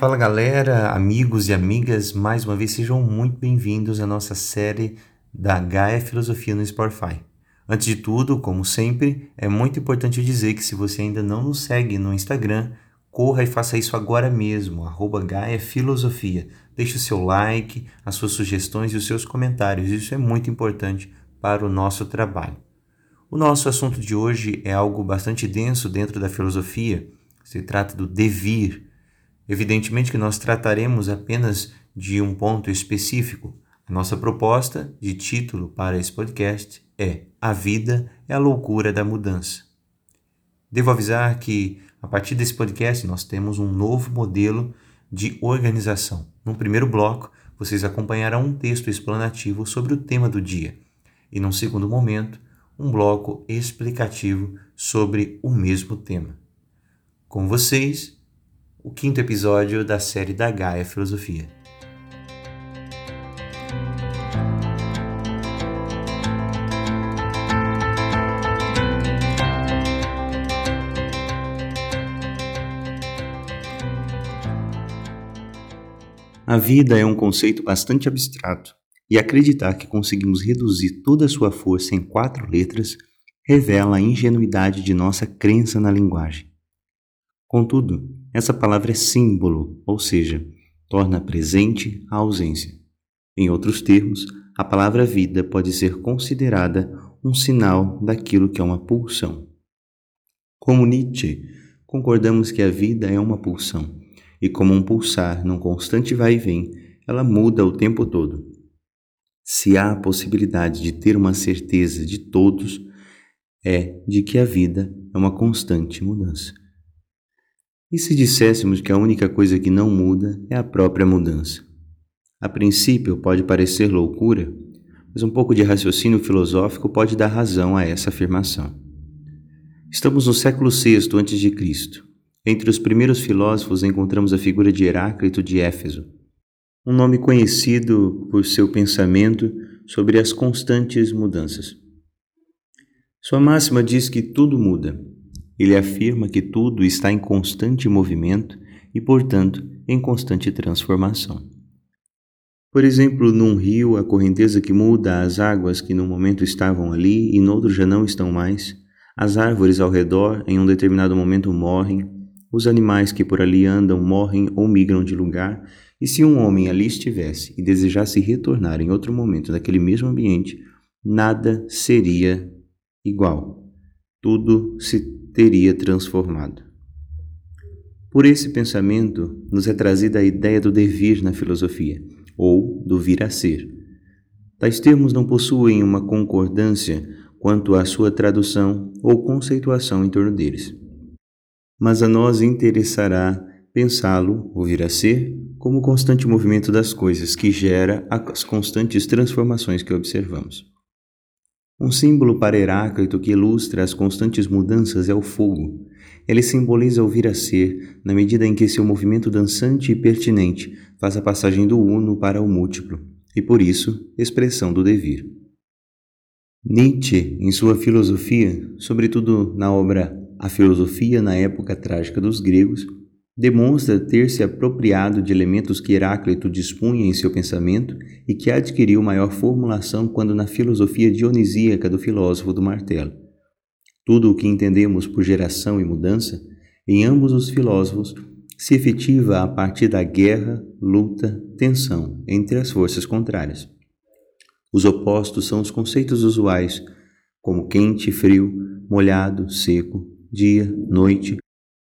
Fala galera, amigos e amigas, mais uma vez sejam muito bem-vindos à nossa série da Gaia Filosofia no Spotify. Antes de tudo, como sempre, é muito importante dizer que se você ainda não nos segue no Instagram, corra e faça isso agora mesmo, arroba Gaia Filosofia. Deixe o seu like, as suas sugestões e os seus comentários, isso é muito importante para o nosso trabalho. O nosso assunto de hoje é algo bastante denso dentro da filosofia, se trata do devir. Evidentemente que nós trataremos apenas de um ponto específico, a nossa proposta de título para esse podcast é A Vida é a Loucura da Mudança. Devo avisar que, a partir desse podcast, nós temos um novo modelo de organização. No primeiro bloco, vocês acompanharão um texto explanativo sobre o tema do dia, e, num segundo momento, um bloco explicativo sobre o mesmo tema. Com vocês, o quinto episódio da série da Gaia Filosofia. A vida é um conceito bastante abstrato, e acreditar que conseguimos reduzir toda a sua força em quatro letras revela a ingenuidade de nossa crença na linguagem. Contudo, essa palavra é símbolo, ou seja, torna presente a ausência. Em outros termos, a palavra vida pode ser considerada um sinal daquilo que é uma pulsão. Como Nietzsche, concordamos que a vida é uma pulsão e como um pulsar num constante vai e vem, ela muda o tempo todo. Se há a possibilidade de ter uma certeza de todos, é de que a vida é uma constante mudança. E se disséssemos que a única coisa que não muda é a própria mudança? A princípio pode parecer loucura, mas um pouco de raciocínio filosófico pode dar razão a essa afirmação. Estamos no século VI a.C. Entre os primeiros filósofos encontramos a figura de Heráclito de Éfeso, um nome conhecido por seu pensamento sobre as constantes mudanças. Sua máxima diz que tudo muda. Ele afirma que tudo está em constante movimento e, portanto, em constante transformação. Por exemplo, num rio, a correnteza que muda as águas que num momento estavam ali e no outro já não estão mais, as árvores ao redor em um determinado momento morrem, os animais que por ali andam morrem ou migram de lugar, e se um homem ali estivesse e desejasse retornar em outro momento daquele mesmo ambiente, nada seria igual. Tudo se teria transformado. Por esse pensamento nos é trazida a ideia do devir na filosofia, ou do vir a ser. Tais termos não possuem uma concordância quanto à sua tradução ou conceituação em torno deles mas a nós interessará pensá-lo, ou vir a ser, como o constante movimento das coisas que gera as constantes transformações que observamos. Um símbolo para Heráclito que ilustra as constantes mudanças é o fogo. Ele simboliza o vir a ser, na medida em que seu movimento dançante e pertinente faz a passagem do uno para o múltiplo, e por isso, expressão do devir. Nietzsche, em sua filosofia, sobretudo na obra a filosofia na época trágica dos gregos demonstra ter se apropriado de elementos que Heráclito dispunha em seu pensamento e que adquiriu maior formulação quando na filosofia dionisíaca do filósofo do martelo. Tudo o que entendemos por geração e mudança, em ambos os filósofos, se efetiva a partir da guerra, luta, tensão entre as forças contrárias. Os opostos são os conceitos usuais, como quente frio, molhado, seco, dia, noite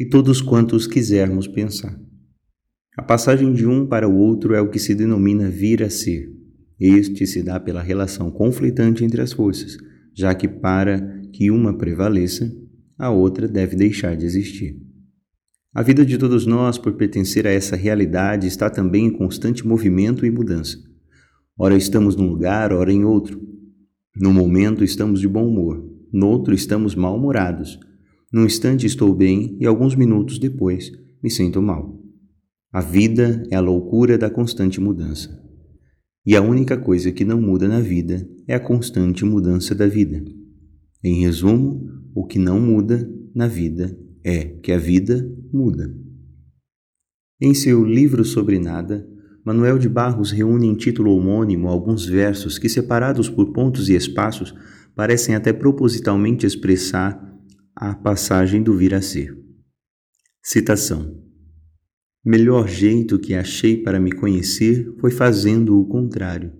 e todos quantos quisermos pensar. A passagem de um para o outro é o que se denomina vir a ser. Este se dá pela relação conflitante entre as forças, já que para que uma prevaleça, a outra deve deixar de existir. A vida de todos nós, por pertencer a essa realidade, está também em constante movimento e mudança. Ora estamos num lugar, ora em outro. No momento estamos de bom humor, no outro estamos mal-humorados num instante estou bem e alguns minutos depois me sinto mal. A vida é a loucura da constante mudança. E a única coisa que não muda na vida é a constante mudança da vida. Em resumo, o que não muda na vida é que a vida muda. Em seu livro sobre nada, Manuel de Barros reúne em título homônimo alguns versos que, separados por pontos e espaços, parecem até propositalmente expressar a passagem do vir a ser. Citação: Melhor jeito que achei para me conhecer foi fazendo o contrário.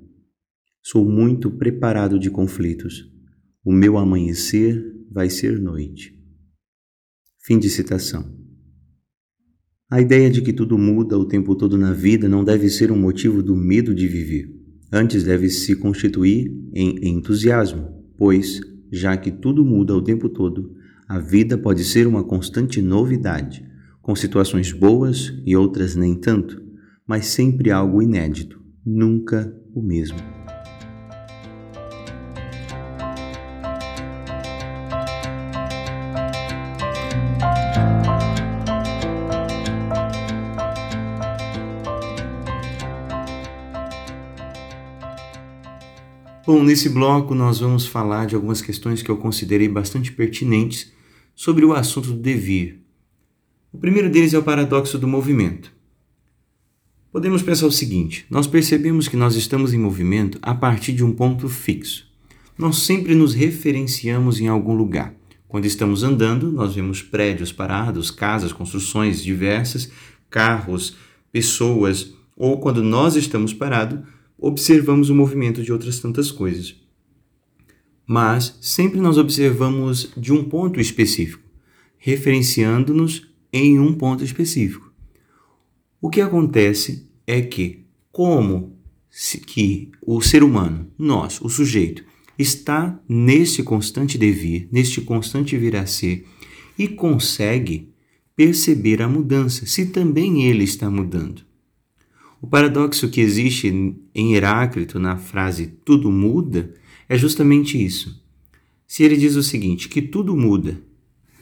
Sou muito preparado de conflitos. O meu amanhecer vai ser noite. Fim de citação. A ideia de que tudo muda o tempo todo na vida não deve ser um motivo do medo de viver. Antes deve se constituir em entusiasmo, pois, já que tudo muda o tempo todo, a vida pode ser uma constante novidade, com situações boas e outras nem tanto, mas sempre algo inédito, nunca o mesmo. Bom, nesse bloco nós vamos falar de algumas questões que eu considerei bastante pertinentes sobre o assunto do devir. O primeiro deles é o paradoxo do movimento. Podemos pensar o seguinte: nós percebemos que nós estamos em movimento a partir de um ponto fixo. Nós sempre nos referenciamos em algum lugar. Quando estamos andando, nós vemos prédios parados, casas, construções diversas, carros, pessoas, ou quando nós estamos parados, observamos o movimento de outras tantas coisas. Mas sempre nós observamos de um ponto específico, referenciando-nos em um ponto específico. O que acontece é que, como que o ser humano, nós, o sujeito, está neste constante devir, neste constante vir a ser, e consegue perceber a mudança, se também ele está mudando. O paradoxo que existe em Heráclito na frase tudo muda é justamente isso. Se ele diz o seguinte, que tudo muda,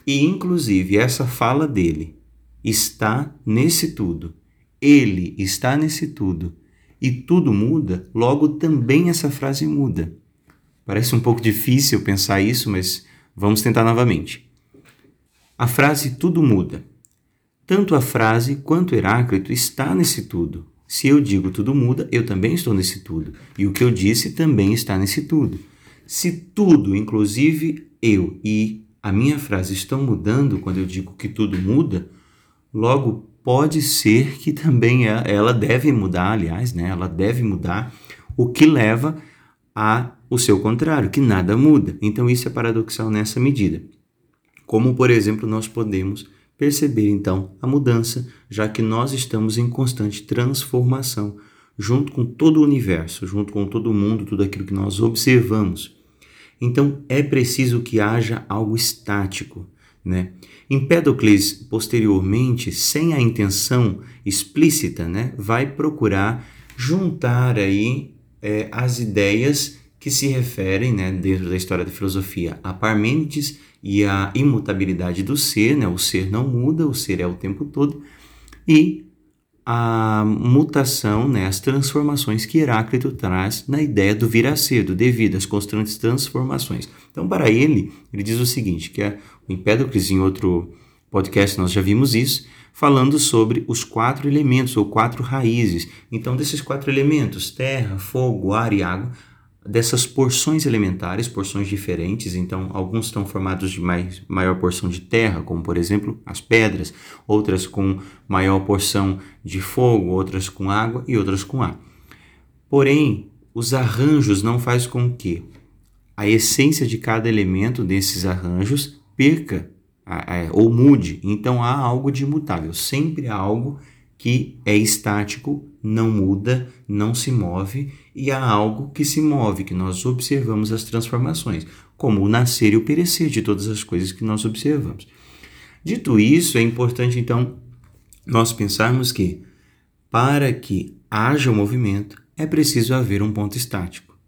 e inclusive essa fala dele está nesse tudo, ele está nesse tudo, e tudo muda, logo também essa frase muda. Parece um pouco difícil pensar isso, mas vamos tentar novamente. A frase tudo muda. Tanto a frase quanto Heráclito está nesse tudo. Se eu digo tudo muda, eu também estou nesse tudo. E o que eu disse também está nesse tudo. Se tudo, inclusive eu e a minha frase estão mudando quando eu digo que tudo muda, logo pode ser que também é, ela deve mudar, aliás, né? Ela deve mudar, o que leva a o seu contrário, que nada muda. Então isso é paradoxal nessa medida. Como, por exemplo, nós podemos perceber então a mudança, já que nós estamos em constante transformação, junto com todo o universo, junto com todo o mundo, tudo aquilo que nós observamos. Então é preciso que haja algo estático. Né? Empédocles, posteriormente, sem a intenção explícita, né, vai procurar juntar aí é, as ideias que se referem, né, dentro da história da filosofia, a Parmênides e a imutabilidade do ser, né? o ser não muda, o ser é o tempo todo, e a mutação, né? as transformações que Heráclito traz na ideia do vir a ser, do devido, as constantes transformações. Então, para ele, ele diz o seguinte, que é o Empédocles, em outro podcast nós já vimos isso, falando sobre os quatro elementos ou quatro raízes. Então, desses quatro elementos, terra, fogo, ar e água, dessas porções elementares, porções diferentes, então alguns estão formados de mais, maior porção de terra, como por exemplo as pedras, outras com maior porção de fogo, outras com água e outras com ar. Porém, os arranjos não faz com que a essência de cada elemento desses arranjos perca ou mude. Então há algo de imutável, sempre há algo que é estático, não muda, não se move, e há algo que se move, que nós observamos as transformações, como o nascer e o perecer de todas as coisas que nós observamos. Dito isso, é importante então nós pensarmos que para que haja movimento é preciso haver um ponto estático,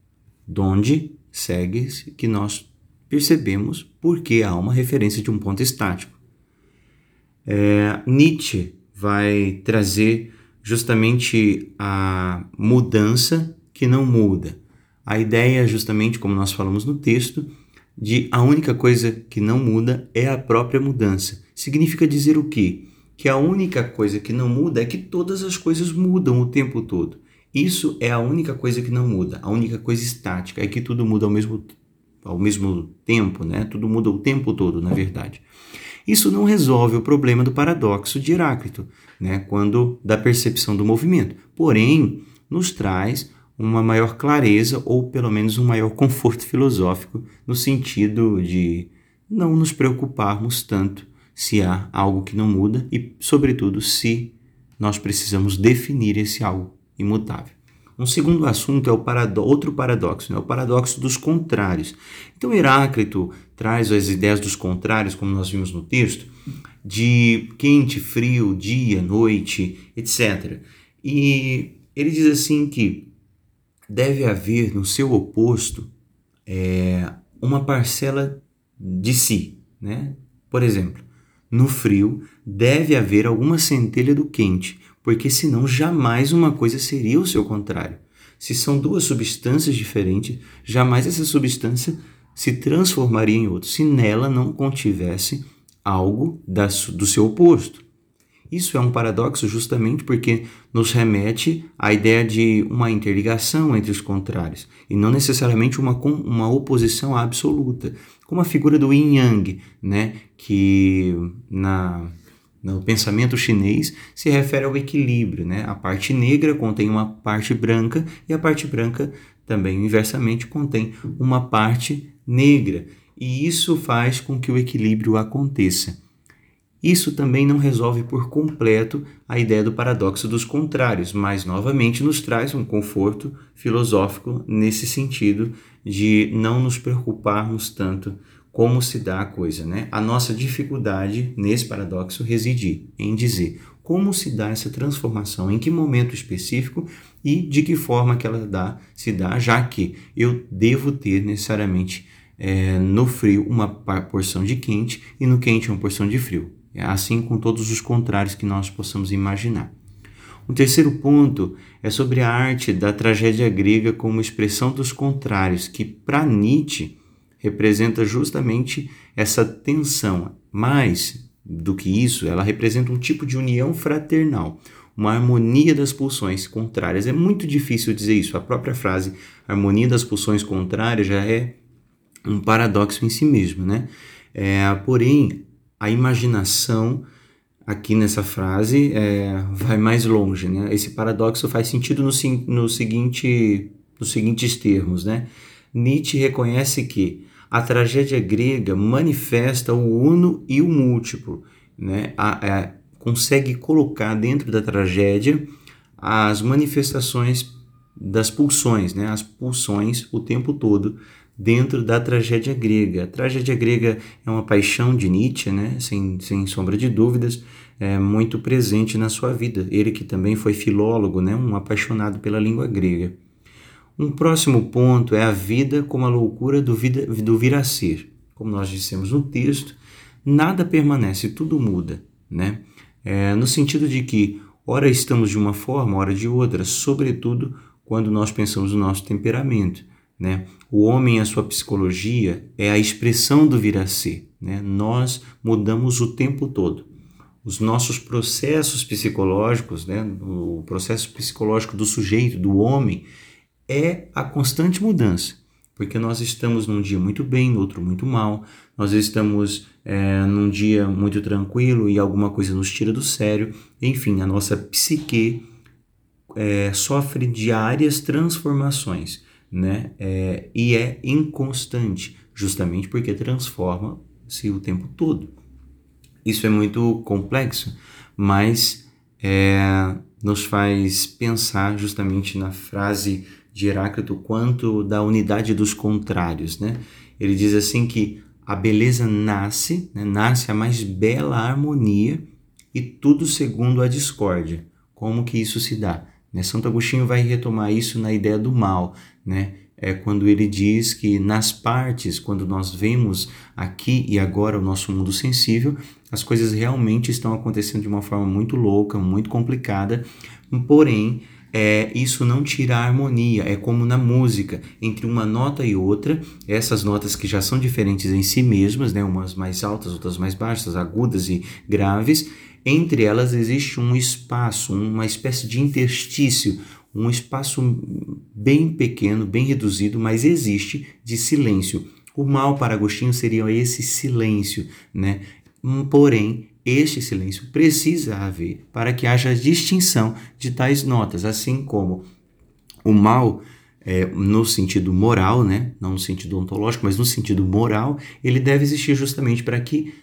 donde segue-se que nós percebemos porque há uma referência de um ponto estático. É, Nietzsche vai trazer justamente a mudança que não muda. A ideia, justamente como nós falamos no texto, de a única coisa que não muda é a própria mudança. Significa dizer o quê? que a única coisa que não muda é que todas as coisas mudam o tempo todo. Isso é a única coisa que não muda. A única coisa estática é que tudo muda ao mesmo, ao mesmo tempo, né? Tudo muda o tempo todo, na verdade. Isso não resolve o problema do paradoxo de Heráclito, né? Quando da percepção do movimento. Porém, nos traz uma maior clareza ou pelo menos um maior conforto filosófico no sentido de não nos preocuparmos tanto se há algo que não muda e, sobretudo, se nós precisamos definir esse algo imutável. Um segundo assunto é o parado outro paradoxo, né? o paradoxo dos contrários. Então, Heráclito traz as ideias dos contrários, como nós vimos no texto, de quente, frio, dia, noite, etc. E ele diz assim que deve haver no seu oposto é, uma parcela de si. Né? Por exemplo, no frio, deve haver alguma centelha do quente, porque senão jamais uma coisa seria o seu contrário. Se são duas substâncias diferentes, jamais essa substância se transformaria em outra, se nela não contivesse algo do seu oposto. Isso é um paradoxo justamente porque nos remete à ideia de uma interligação entre os contrários e não necessariamente uma, uma oposição absoluta, como a figura do yin yang, né, que na no pensamento chinês se refere ao equilíbrio, né? A parte negra contém uma parte branca e a parte branca também inversamente contém uma parte negra, e isso faz com que o equilíbrio aconteça. Isso também não resolve por completo a ideia do paradoxo dos contrários, mas novamente nos traz um conforto filosófico nesse sentido de não nos preocuparmos tanto como se dá a coisa, né? A nossa dificuldade nesse paradoxo reside em dizer como se dá essa transformação, em que momento específico e de que forma que ela dá, se dá, já que eu devo ter necessariamente é, no frio uma porção de quente e no quente uma porção de frio. É assim com todos os contrários que nós possamos imaginar. O terceiro ponto é sobre a arte da tragédia grega como expressão dos contrários, que para Nietzsche representa justamente essa tensão. Mais do que isso, ela representa um tipo de união fraternal, uma harmonia das pulsões contrárias. É muito difícil dizer isso. A própria frase harmonia das pulsões contrárias já é um paradoxo em si mesmo, né? É, porém, a imaginação aqui nessa frase é, vai mais longe, né? Esse paradoxo faz sentido no, no seguinte, nos seguintes termos, né? Nietzsche reconhece que a tragédia grega manifesta o uno e o múltiplo, né? A, a, consegue colocar dentro da tragédia as manifestações das pulsões, né? As pulsões o tempo todo dentro da tragédia grega. A tragédia grega é uma paixão de Nietzsche, né? sem, sem sombra de dúvidas, é muito presente na sua vida. Ele que também foi filólogo, né? um apaixonado pela língua grega. Um próximo ponto é a vida como a loucura do, vida, do vir a ser. Como nós dissemos no texto, nada permanece, tudo muda. Né? É, no sentido de que, ora estamos de uma forma, ora de outra, sobretudo quando nós pensamos no nosso temperamento. Né? O homem, a sua psicologia, é a expressão do vir a ser. Né? Nós mudamos o tempo todo. Os nossos processos psicológicos, né? o processo psicológico do sujeito, do homem, é a constante mudança. Porque nós estamos num dia muito bem, no outro muito mal, nós estamos é, num dia muito tranquilo e alguma coisa nos tira do sério. Enfim, a nossa psique é, sofre diárias transformações né? É, e é inconstante, justamente porque transforma-se o tempo todo. Isso é muito complexo, mas é, nos faz pensar justamente na frase de Heráclito quanto da unidade dos contrários, né? Ele diz assim que a beleza nasce, né? nasce a mais bela harmonia e tudo segundo a discórdia. Como que isso se dá? Né? Santo Agostinho vai retomar isso na ideia do mal, né? É quando ele diz que nas partes, quando nós vemos aqui e agora o nosso mundo sensível, as coisas realmente estão acontecendo de uma forma muito louca, muito complicada, porém é, isso não tira a harmonia, é como na música, entre uma nota e outra, essas notas que já são diferentes em si mesmas, né, umas mais altas, outras mais baixas, agudas e graves, Entre elas existe um espaço, uma espécie de interstício, um espaço bem pequeno, bem reduzido, mas existe de silêncio. O mal para Agostinho seria esse silêncio, né? Hum, porém, este silêncio precisa haver para que haja distinção de tais notas, assim como o mal é, no sentido moral, né? não no sentido ontológico, mas no sentido moral, ele deve existir justamente para que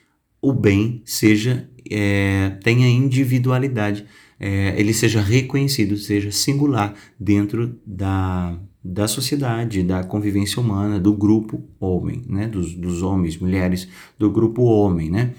o bem seja é, tenha individualidade, é, ele seja reconhecido, seja singular dentro da, da sociedade, da convivência humana, do grupo homem, né? dos, dos homens, mulheres, do grupo homem. Né?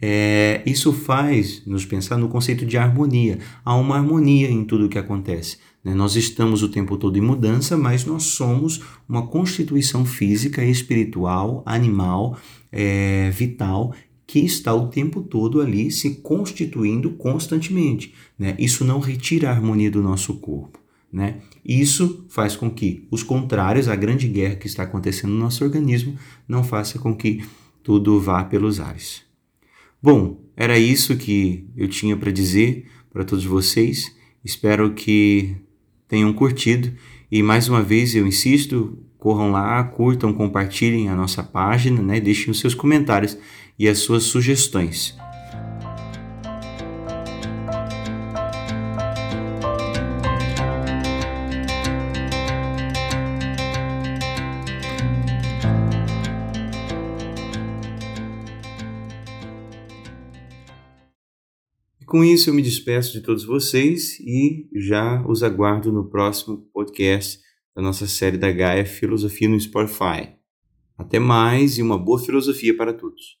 É, isso faz nos pensar no conceito de harmonia. Há uma harmonia em tudo o que acontece. Né? Nós estamos o tempo todo em mudança, mas nós somos uma constituição física, espiritual, animal, é, vital, que está o tempo todo ali se constituindo constantemente. Né? Isso não retira a harmonia do nosso corpo. Né? Isso faz com que os contrários, a grande guerra que está acontecendo no nosso organismo, não faça com que tudo vá pelos ares. Bom, era isso que eu tinha para dizer para todos vocês. Espero que tenham curtido e mais uma vez eu insisto, corram lá, curtam, compartilhem a nossa página, né? Deixem os seus comentários e as suas sugestões. Com isso, eu me despeço de todos vocês e já os aguardo no próximo podcast da nossa série da Gaia Filosofia no Spotify. Até mais e uma boa filosofia para todos.